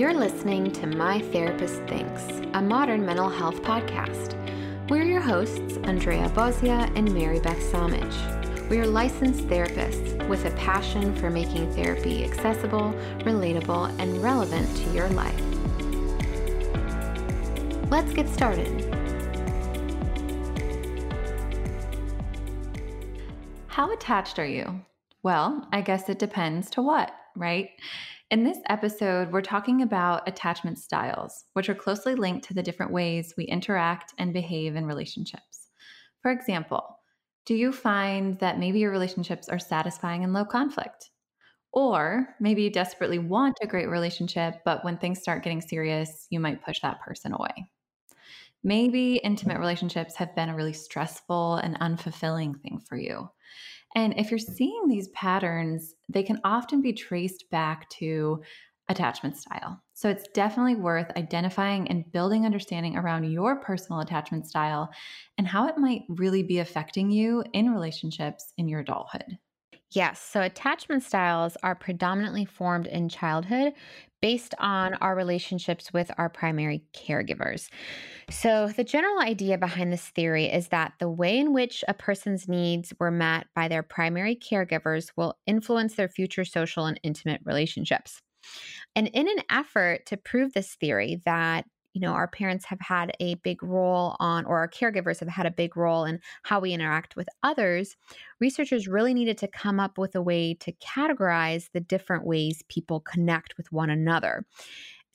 You're listening to My Therapist Thinks, a modern mental health podcast. We're your hosts, Andrea Bozia and Mary Beth Somich. We are licensed therapists with a passion for making therapy accessible, relatable, and relevant to your life. Let's get started. How attached are you? Well, I guess it depends to what, right? In this episode, we're talking about attachment styles, which are closely linked to the different ways we interact and behave in relationships. For example, do you find that maybe your relationships are satisfying and low conflict? Or maybe you desperately want a great relationship, but when things start getting serious, you might push that person away. Maybe intimate relationships have been a really stressful and unfulfilling thing for you. And if you're seeing these patterns, they can often be traced back to attachment style. So it's definitely worth identifying and building understanding around your personal attachment style and how it might really be affecting you in relationships in your adulthood. Yes. So attachment styles are predominantly formed in childhood based on our relationships with our primary caregivers. So, the general idea behind this theory is that the way in which a person's needs were met by their primary caregivers will influence their future social and intimate relationships. And in an effort to prove this theory that you know, our parents have had a big role on, or our caregivers have had a big role in how we interact with others, researchers really needed to come up with a way to categorize the different ways people connect with one another.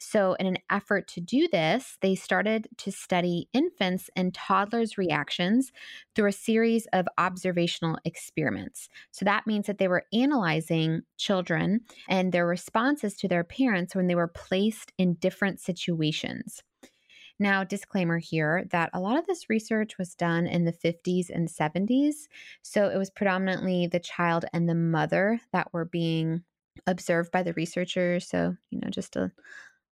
So, in an effort to do this, they started to study infants and toddlers' reactions through a series of observational experiments. So, that means that they were analyzing children and their responses to their parents when they were placed in different situations. Now, disclaimer here that a lot of this research was done in the 50s and 70s. So, it was predominantly the child and the mother that were being observed by the researchers. So, you know, just a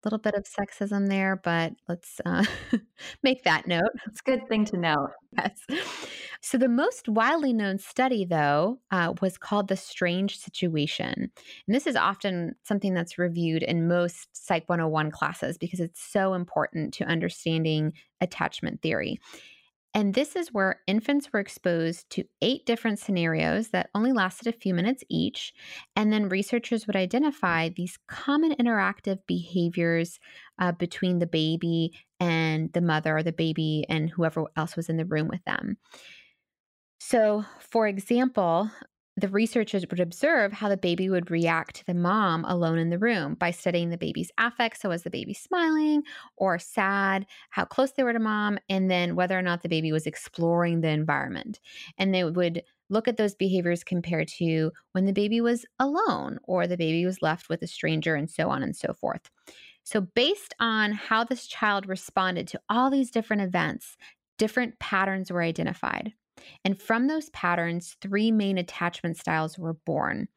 little bit of sexism there, but let's uh, make that note. It's a good thing to know. Yes. So, the most widely known study, though, uh, was called the strange situation. And this is often something that's reviewed in most Psych 101 classes because it's so important to understanding attachment theory. And this is where infants were exposed to eight different scenarios that only lasted a few minutes each. And then researchers would identify these common interactive behaviors uh, between the baby and the mother or the baby and whoever else was in the room with them. So, for example, the researchers would observe how the baby would react to the mom alone in the room by studying the baby's affect. So, was the baby smiling or sad, how close they were to mom, and then whether or not the baby was exploring the environment. And they would look at those behaviors compared to when the baby was alone or the baby was left with a stranger, and so on and so forth. So, based on how this child responded to all these different events, different patterns were identified. And from those patterns, three main attachment styles were born.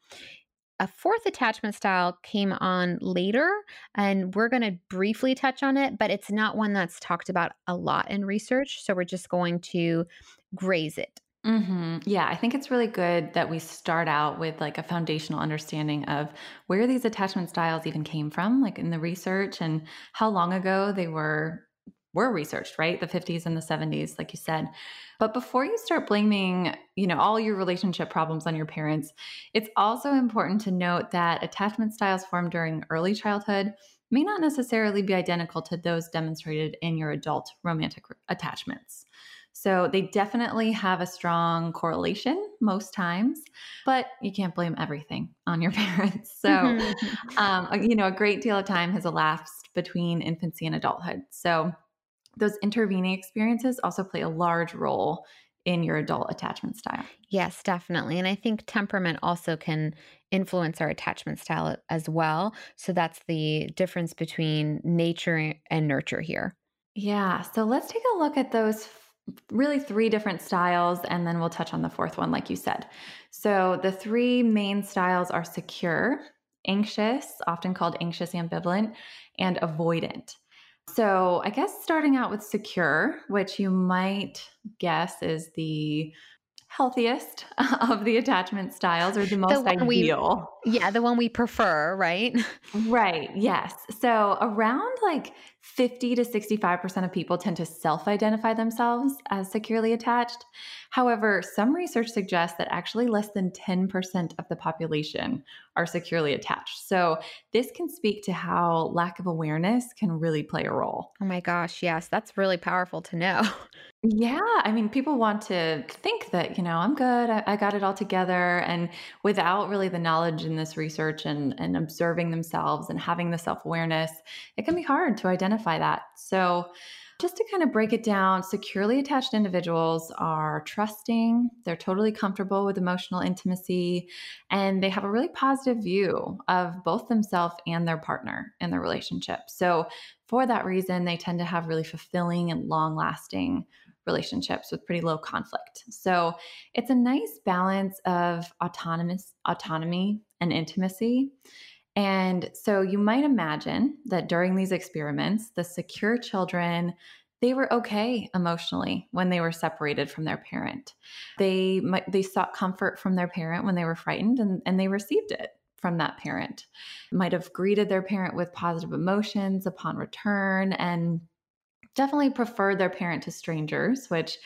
A fourth attachment style came on later, and we're going to briefly touch on it, but it's not one that's talked about a lot in research. So we're just going to graze it. Mm-hmm. Yeah, I think it's really good that we start out with like a foundational understanding of where these attachment styles even came from, like in the research and how long ago they were were researched, right? The 50s and the 70s, like you said. But before you start blaming, you know, all your relationship problems on your parents, it's also important to note that attachment styles formed during early childhood may not necessarily be identical to those demonstrated in your adult romantic attachments. So they definitely have a strong correlation most times, but you can't blame everything on your parents. So, mm-hmm. um, you know, a great deal of time has elapsed between infancy and adulthood. So those intervening experiences also play a large role in your adult attachment style. Yes, definitely. And I think temperament also can influence our attachment style as well. So that's the difference between nature and nurture here. Yeah. So let's take a look at those really three different styles and then we'll touch on the fourth one like you said. So the three main styles are secure, anxious, often called anxious ambivalent, and avoidant. So, I guess starting out with secure, which you might guess is the healthiest of the attachment styles or the most the ideal. Yeah, the one we prefer, right? Right. Yes. So around like 50 to 65% of people tend to self identify themselves as securely attached. However, some research suggests that actually less than 10% of the population are securely attached. So this can speak to how lack of awareness can really play a role. Oh my gosh. Yes. That's really powerful to know. Yeah, I mean, people want to think that, you know, I'm good, I, I, got it all together. And without really the knowledge in this research and, and observing themselves and having the self awareness, it can be hard to identify that. So, just to kind of break it down, securely attached individuals are trusting, they're totally comfortable with emotional intimacy, and they have a really positive view of both themselves and their partner in their relationship. So, for that reason, they tend to have really fulfilling and long lasting relationships with pretty low conflict. So it's a nice balance of autonomous autonomy and intimacy. And so you might imagine that during these experiments, the secure children they were okay emotionally when they were separated from their parent. They might, they sought comfort from their parent when they were frightened and, and they received it from that parent. Might have greeted their parent with positive emotions upon return and definitely preferred their parent to strangers, which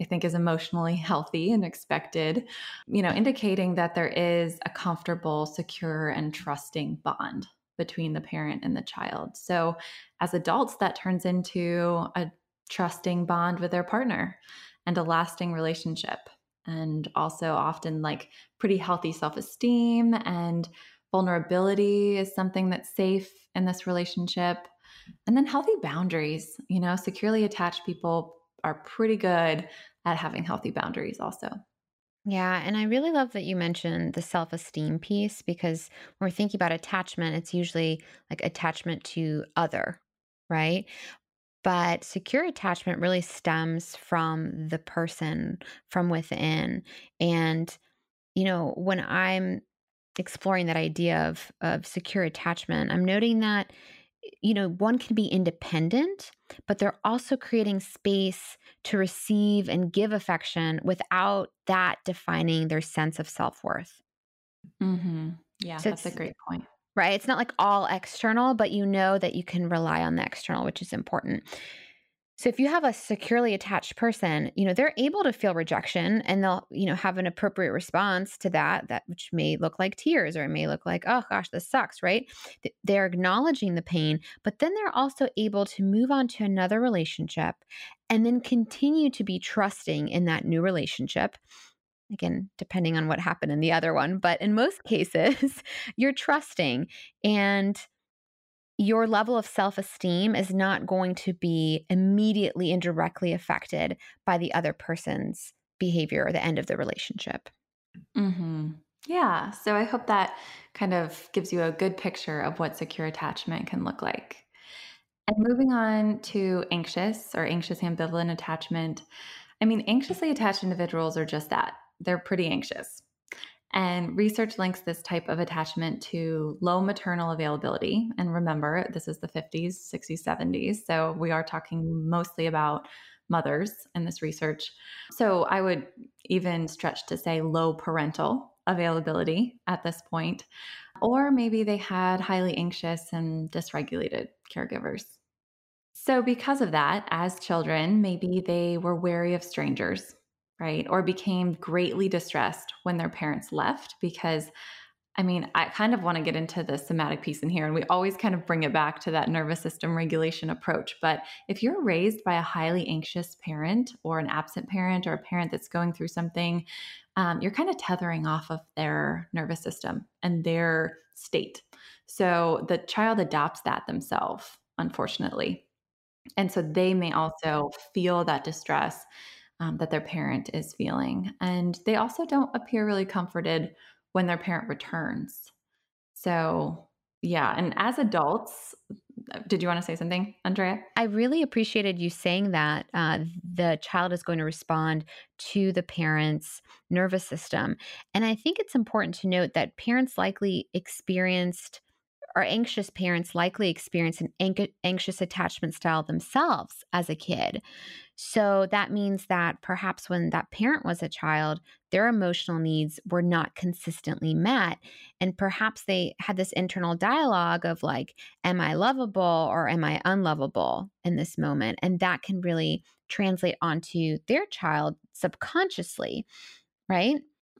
I think is emotionally healthy and expected, you know, indicating that there is a comfortable, secure, and trusting bond between the parent and the child. So, as adults, that turns into a trusting bond with their partner and a lasting relationship. And also, often like pretty healthy self esteem and vulnerability is something that's safe in this relationship. And then healthy boundaries, you know, securely attached people are pretty good at having healthy boundaries also. Yeah, and I really love that you mentioned the self esteem piece because when we're thinking about attachment, it's usually like attachment to other, right? But secure attachment really stems from the person from within. And, you know, when I'm exploring that idea of, of secure attachment, I'm noting that you know, one can be independent, but they're also creating space to receive and give affection without that defining their sense of self worth. Mm-hmm. Yeah, so that's a great point. Right. It's not like all external, but you know that you can rely on the external, which is important. So if you have a securely attached person, you know, they're able to feel rejection and they'll, you know, have an appropriate response to that that which may look like tears or it may look like, "Oh gosh, this sucks," right? They're acknowledging the pain, but then they're also able to move on to another relationship and then continue to be trusting in that new relationship again, depending on what happened in the other one, but in most cases, you're trusting and your level of self esteem is not going to be immediately and directly affected by the other person's behavior or the end of the relationship. Mm-hmm. Yeah. So I hope that kind of gives you a good picture of what secure attachment can look like. And moving on to anxious or anxious ambivalent attachment. I mean, anxiously attached individuals are just that. They're pretty anxious. And research links this type of attachment to low maternal availability. And remember, this is the 50s, 60s, 70s. So we are talking mostly about mothers in this research. So I would even stretch to say low parental availability at this point. Or maybe they had highly anxious and dysregulated caregivers. So, because of that, as children, maybe they were wary of strangers right? Or became greatly distressed when their parents left because I mean, I kind of want to get into the somatic piece in here, and we always kind of bring it back to that nervous system regulation approach. But if you're raised by a highly anxious parent, or an absent parent, or a parent that's going through something, um, you're kind of tethering off of their nervous system and their state. So the child adopts that themselves, unfortunately. And so they may also feel that distress um, that their parent is feeling. And they also don't appear really comforted when their parent returns. So, yeah. And as adults, uh, did you want to say something, Andrea? I really appreciated you saying that uh, the child is going to respond to the parent's nervous system. And I think it's important to note that parents likely experienced or anxious parents likely experience an anxious attachment style themselves as a kid. So that means that perhaps when that parent was a child, their emotional needs were not consistently met. And perhaps they had this internal dialogue of like, am I lovable or am I unlovable in this moment? And that can really translate onto their child subconsciously, right?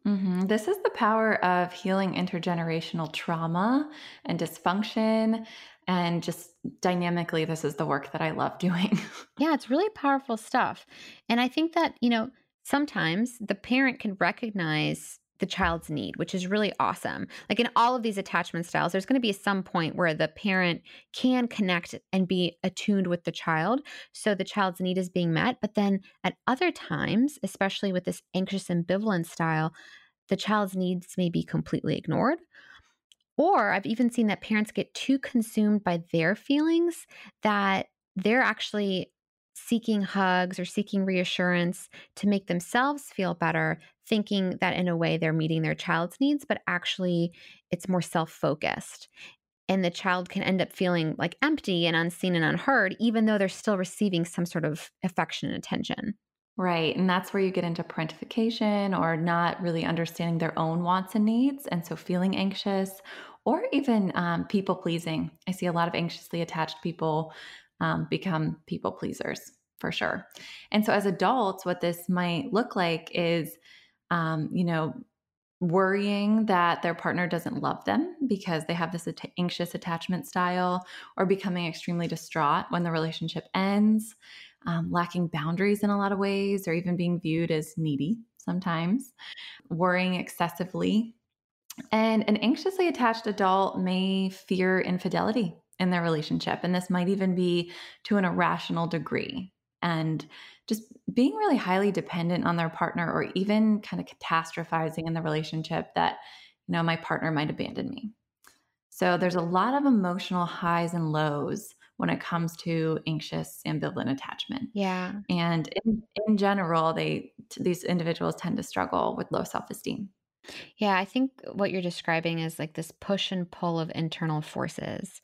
Mm-hmm. This is the power of healing intergenerational trauma and dysfunction and just dynamically, this is the work that I love doing. yeah, it's really powerful stuff. And I think that, you know, sometimes the parent can recognize the child's need, which is really awesome. Like in all of these attachment styles, there's going to be some point where the parent can connect and be attuned with the child. So the child's need is being met. But then at other times, especially with this anxious ambivalent style, the child's needs may be completely ignored or I've even seen that parents get too consumed by their feelings that they're actually seeking hugs or seeking reassurance to make themselves feel better, thinking that in a way they're meeting their child's needs, but actually it's more self focused. And the child can end up feeling like empty and unseen and unheard, even though they're still receiving some sort of affection and attention. Right. And that's where you get into parentification or not really understanding their own wants and needs. And so feeling anxious or even um, people pleasing. I see a lot of anxiously attached people um, become people pleasers for sure. And so as adults, what this might look like is, um, you know, worrying that their partner doesn't love them because they have this at- anxious attachment style or becoming extremely distraught when the relationship ends um, lacking boundaries in a lot of ways, or even being viewed as needy sometimes, worrying excessively. And an anxiously attached adult may fear infidelity in their relationship. And this might even be to an irrational degree. And just being really highly dependent on their partner, or even kind of catastrophizing in the relationship that, you know, my partner might abandon me. So there's a lot of emotional highs and lows when it comes to anxious ambivalent attachment. Yeah. And in, in general, they these individuals tend to struggle with low self-esteem. Yeah, I think what you're describing is like this push and pull of internal forces,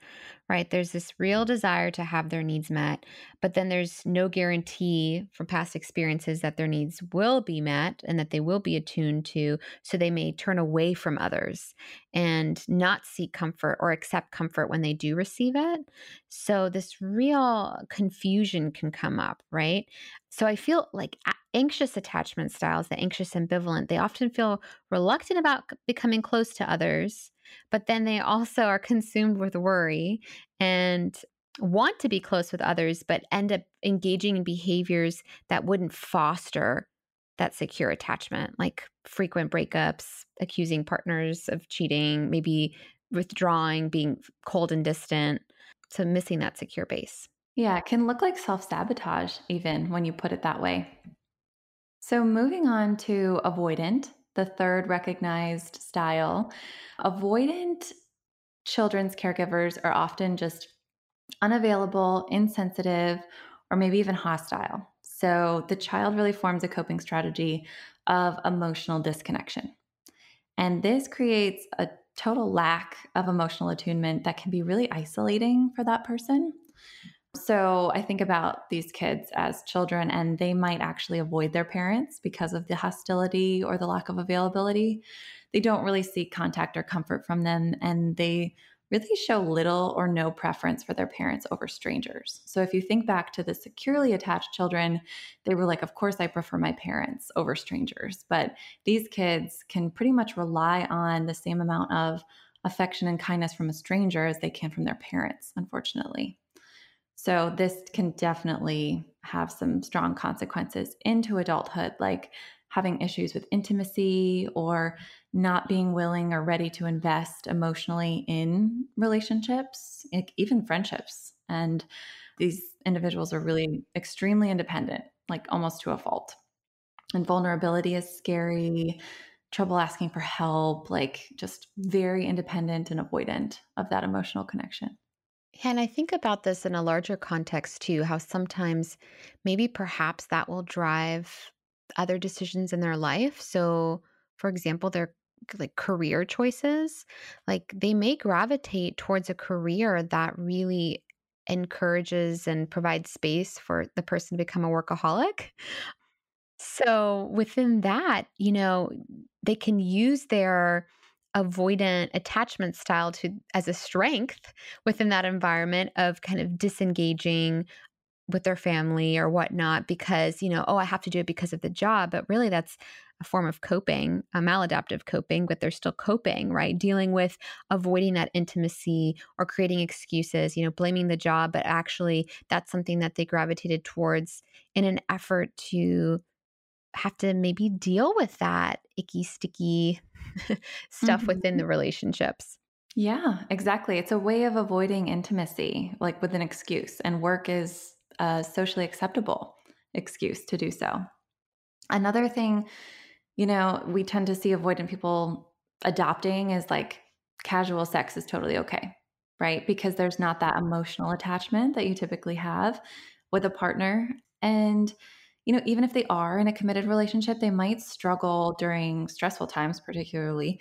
right? There's this real desire to have their needs met, but then there's no guarantee from past experiences that their needs will be met and that they will be attuned to. So they may turn away from others and not seek comfort or accept comfort when they do receive it. So this real confusion can come up, right? So I feel like anxious attachment styles, the anxious ambivalent, they often feel reluctant about becoming close to others, but then they also are consumed with worry and want to be close with others, but end up engaging in behaviors that wouldn't foster that secure attachment, like frequent breakups, accusing partners of cheating, maybe withdrawing, being cold and distant. So missing that secure base. Yeah, it can look like self sabotage, even when you put it that way. So, moving on to avoidant, the third recognized style. Avoidant children's caregivers are often just unavailable, insensitive, or maybe even hostile. So, the child really forms a coping strategy of emotional disconnection. And this creates a total lack of emotional attunement that can be really isolating for that person. So I think about these kids as children, and they might actually avoid their parents because of the hostility or the lack of availability. They don't really seek contact or comfort from them, and they really show little or no preference for their parents over strangers. So if you think back to the securely attached children, they were like, Of course, I prefer my parents over strangers. But these kids can pretty much rely on the same amount of affection and kindness from a stranger as they can from their parents, unfortunately. So, this can definitely have some strong consequences into adulthood, like having issues with intimacy or not being willing or ready to invest emotionally in relationships, even friendships. And these individuals are really extremely independent, like almost to a fault. And vulnerability is scary, trouble asking for help, like just very independent and avoidant of that emotional connection. And I think about this in a larger context too, how sometimes maybe perhaps that will drive other decisions in their life. So, for example, they're like career choices, like they may gravitate towards a career that really encourages and provides space for the person to become a workaholic. So within that, you know, they can use their avoidant attachment style to as a strength within that environment of kind of disengaging with their family or whatnot because you know oh i have to do it because of the job but really that's a form of coping a maladaptive coping but they're still coping right? Dealing with avoiding that intimacy or creating excuses you know blaming the job but actually that's something that they gravitated towards in an effort to have to maybe deal with that icky sticky stuff mm-hmm. within the relationships yeah, exactly. It's a way of avoiding intimacy, like with an excuse. And work is a socially acceptable excuse to do so. Another thing, you know, we tend to see avoidant people adopting is like casual sex is totally okay, right? Because there's not that emotional attachment that you typically have with a partner. And, you know, even if they are in a committed relationship, they might struggle during stressful times, particularly,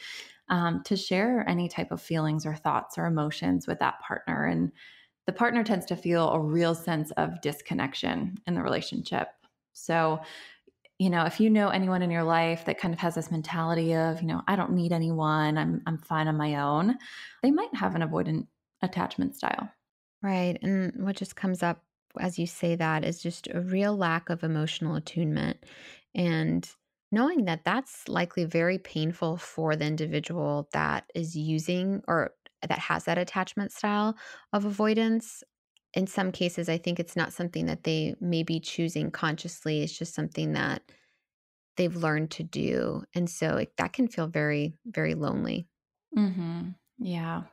um, to share any type of feelings or thoughts or emotions with that partner. And the partner tends to feel a real sense of disconnection in the relationship. So, you know, if you know anyone in your life that kind of has this mentality of, you know, I don't need anyone, I'm I'm fine on my own, they might have an avoidant attachment style. Right. And what just comes up as you say that is just a real lack of emotional attunement and knowing that that's likely very painful for the individual that is using or that has that attachment style of avoidance. In some cases i think it's not something that they may be choosing consciously it's just something that they've learned to do and so it, that can feel very very lonely. Mm-hmm. yeah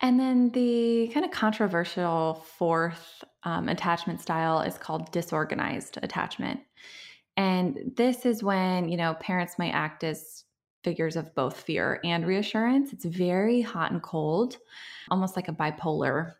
and then the kind of controversial fourth um, attachment style is called disorganized attachment and this is when you know parents might act as figures of both fear and reassurance. It's very hot and cold, almost like a bipolar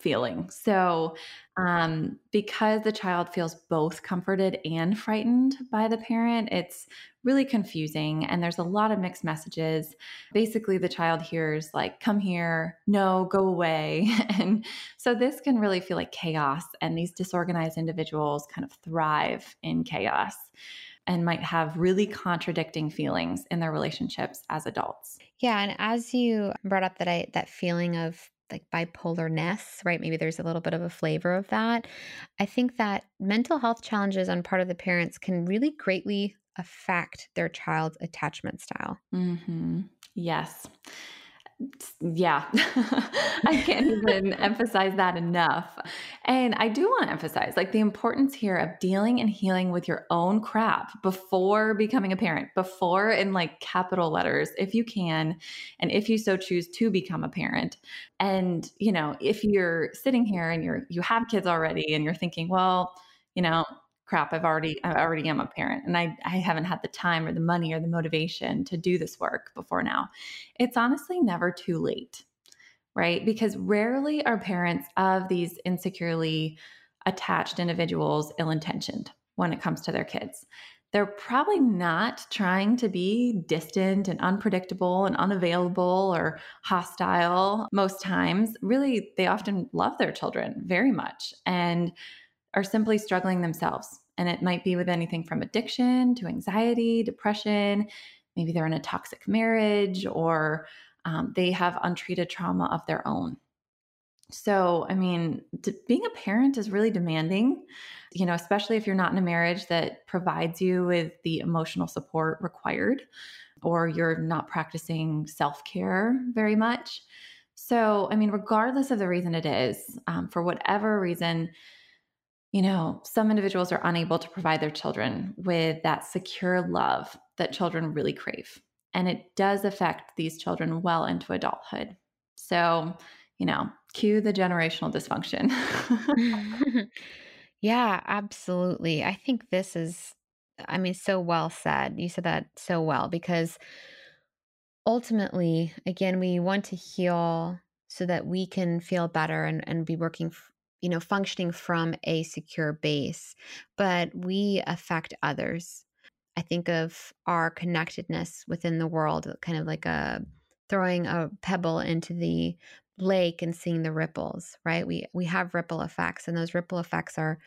feeling. So, um, because the child feels both comforted and frightened by the parent, it's really confusing. And there's a lot of mixed messages. Basically, the child hears, like, come here, no, go away. and so, this can really feel like chaos. And these disorganized individuals kind of thrive in chaos and might have really contradicting feelings in their relationships as adults. Yeah, and as you brought up that I that feeling of like bipolarness, right? Maybe there's a little bit of a flavor of that. I think that mental health challenges on part of the parents can really greatly affect their child's attachment style. Mm-hmm. Yes yeah, I can't even emphasize that enough. And I do want to emphasize like the importance here of dealing and healing with your own crap before becoming a parent, before in like capital letters, if you can, and if you so choose to become a parent. And, you know, if you're sitting here and you're, you have kids already and you're thinking, well, you know, crap i've already i already am a parent and i i haven't had the time or the money or the motivation to do this work before now. It's honestly never too late right? Because rarely are parents of these insecurely attached individuals ill-intentioned when it comes to their kids. They're probably not trying to be distant and unpredictable and unavailable or hostile most times. Really, they often love their children very much and are simply struggling themselves and it might be with anything from addiction to anxiety, depression. Maybe they're in a toxic marriage or um, they have untreated trauma of their own. So, I mean, d- being a parent is really demanding, you know, especially if you're not in a marriage that provides you with the emotional support required or you're not practicing self care very much. So, I mean, regardless of the reason it is, um, for whatever reason, you know, some individuals are unable to provide their children with that secure love that children really crave. And it does affect these children well into adulthood. So, you know, cue the generational dysfunction. yeah, absolutely. I think this is, I mean, so well said. You said that so well because ultimately, again, we want to heal so that we can feel better and, and be working you know, functioning from a secure base, but we affect others. I think of our connectedness within the world, kind of like a throwing a pebble into the lake and seeing the ripples, right? We we have ripple effects and those ripple effects are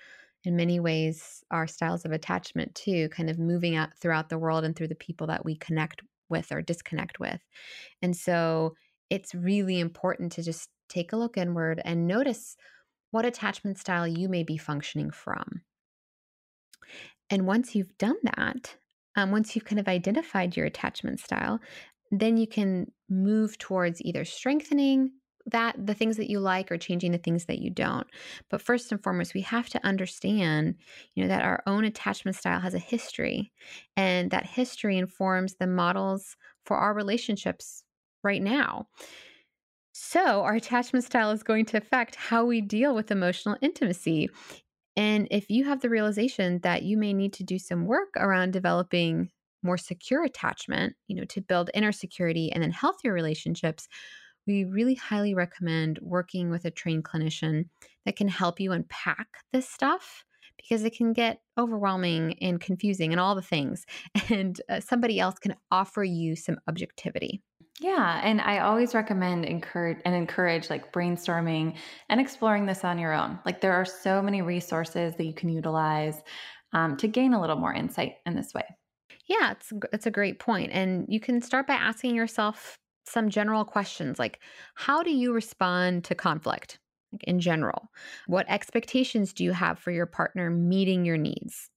in many ways our styles of attachment too, kind of moving out throughout the world and through the people that we connect with or disconnect with. And so it's really important to just take a look inward and notice what attachment style you may be functioning from. And once you've done that, um, once you've kind of identified your attachment style, then you can move towards either strengthening that the things that you like or changing the things that you don't. But first and foremost, we have to understand, you know, that our own attachment style has a history and that history informs the models for our relationships right now. So, our attachment style is going to affect how we deal with emotional intimacy. And if you have the realization that you may need to do some work around developing more secure attachment, you know, to build inner security and then healthier relationships, we really highly recommend working with a trained clinician that can help you unpack this stuff because it can get overwhelming and confusing and all the things. And uh, somebody else can offer you some objectivity. Yeah, and I always recommend encourage and encourage like brainstorming and exploring this on your own. Like there are so many resources that you can utilize um, to gain a little more insight in this way. Yeah, it's it's a great point, and you can start by asking yourself some general questions like how do you respond to conflict like in general what expectations do you have for your partner meeting your needs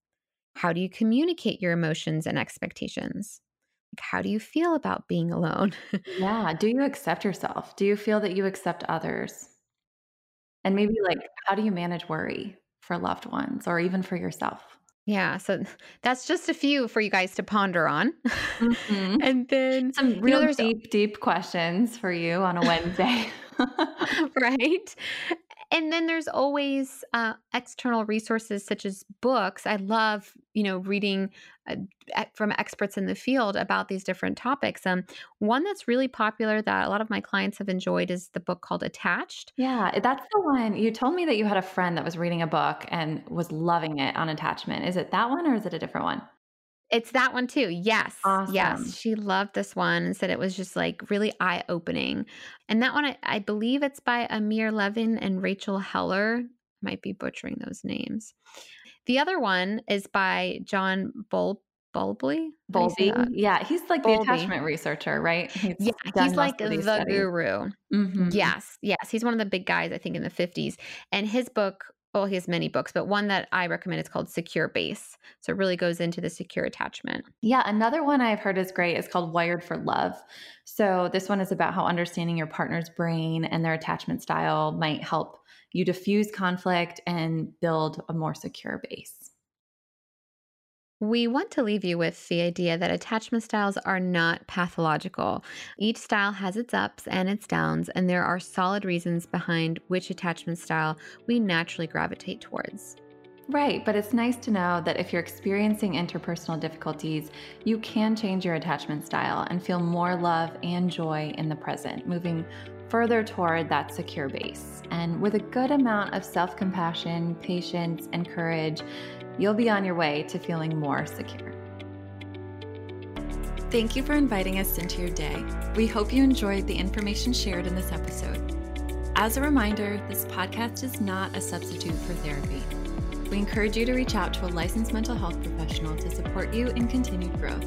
how do you communicate your emotions and expectations how do you feel about being alone yeah do you accept yourself do you feel that you accept others and maybe like how do you manage worry for loved ones or even for yourself yeah, so that's just a few for you guys to ponder on. Mm-hmm. and then some real you know, deep, deep questions for you on a Wednesday. right. And then there's always uh, external resources such as books. I love, you know, reading uh, from experts in the field about these different topics. Um, one that's really popular that a lot of my clients have enjoyed is the book called Attached. Yeah, that's the one. You told me that you had a friend that was reading a book and was loving it on attachment. Is it that one or is it a different one? It's that one too. Yes. Awesome. Yes. She loved this one and said it was just like really eye opening. And that one, I, I, believe it's by Amir Levin and Rachel Heller. Might be butchering those names. The other one is by John Bol-. Bowlby. Yeah. He's like Bowlby. the attachment researcher, right? He's yeah. He's like the studies. guru. Mm-hmm. Yes. Yes. He's one of the big guys, I think, in the 50s. And his book well, he has many books, but one that I recommend is called Secure Base. So it really goes into the secure attachment. Yeah, another one I've heard is great is called Wired for Love. So this one is about how understanding your partner's brain and their attachment style might help you diffuse conflict and build a more secure base. We want to leave you with the idea that attachment styles are not pathological. Each style has its ups and its downs, and there are solid reasons behind which attachment style we naturally gravitate towards. Right, but it's nice to know that if you're experiencing interpersonal difficulties, you can change your attachment style and feel more love and joy in the present, moving further toward that secure base. And with a good amount of self compassion, patience, and courage, you'll be on your way to feeling more secure. Thank you for inviting us into your day. We hope you enjoyed the information shared in this episode. As a reminder, this podcast is not a substitute for therapy. We encourage you to reach out to a licensed mental health professional to support you in continued growth.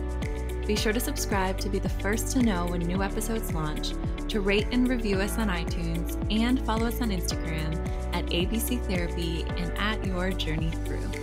Be sure to subscribe to be the first to know when new episodes launch, to rate and review us on iTunes, and follow us on Instagram at ABC Therapy and at Your Journey Through.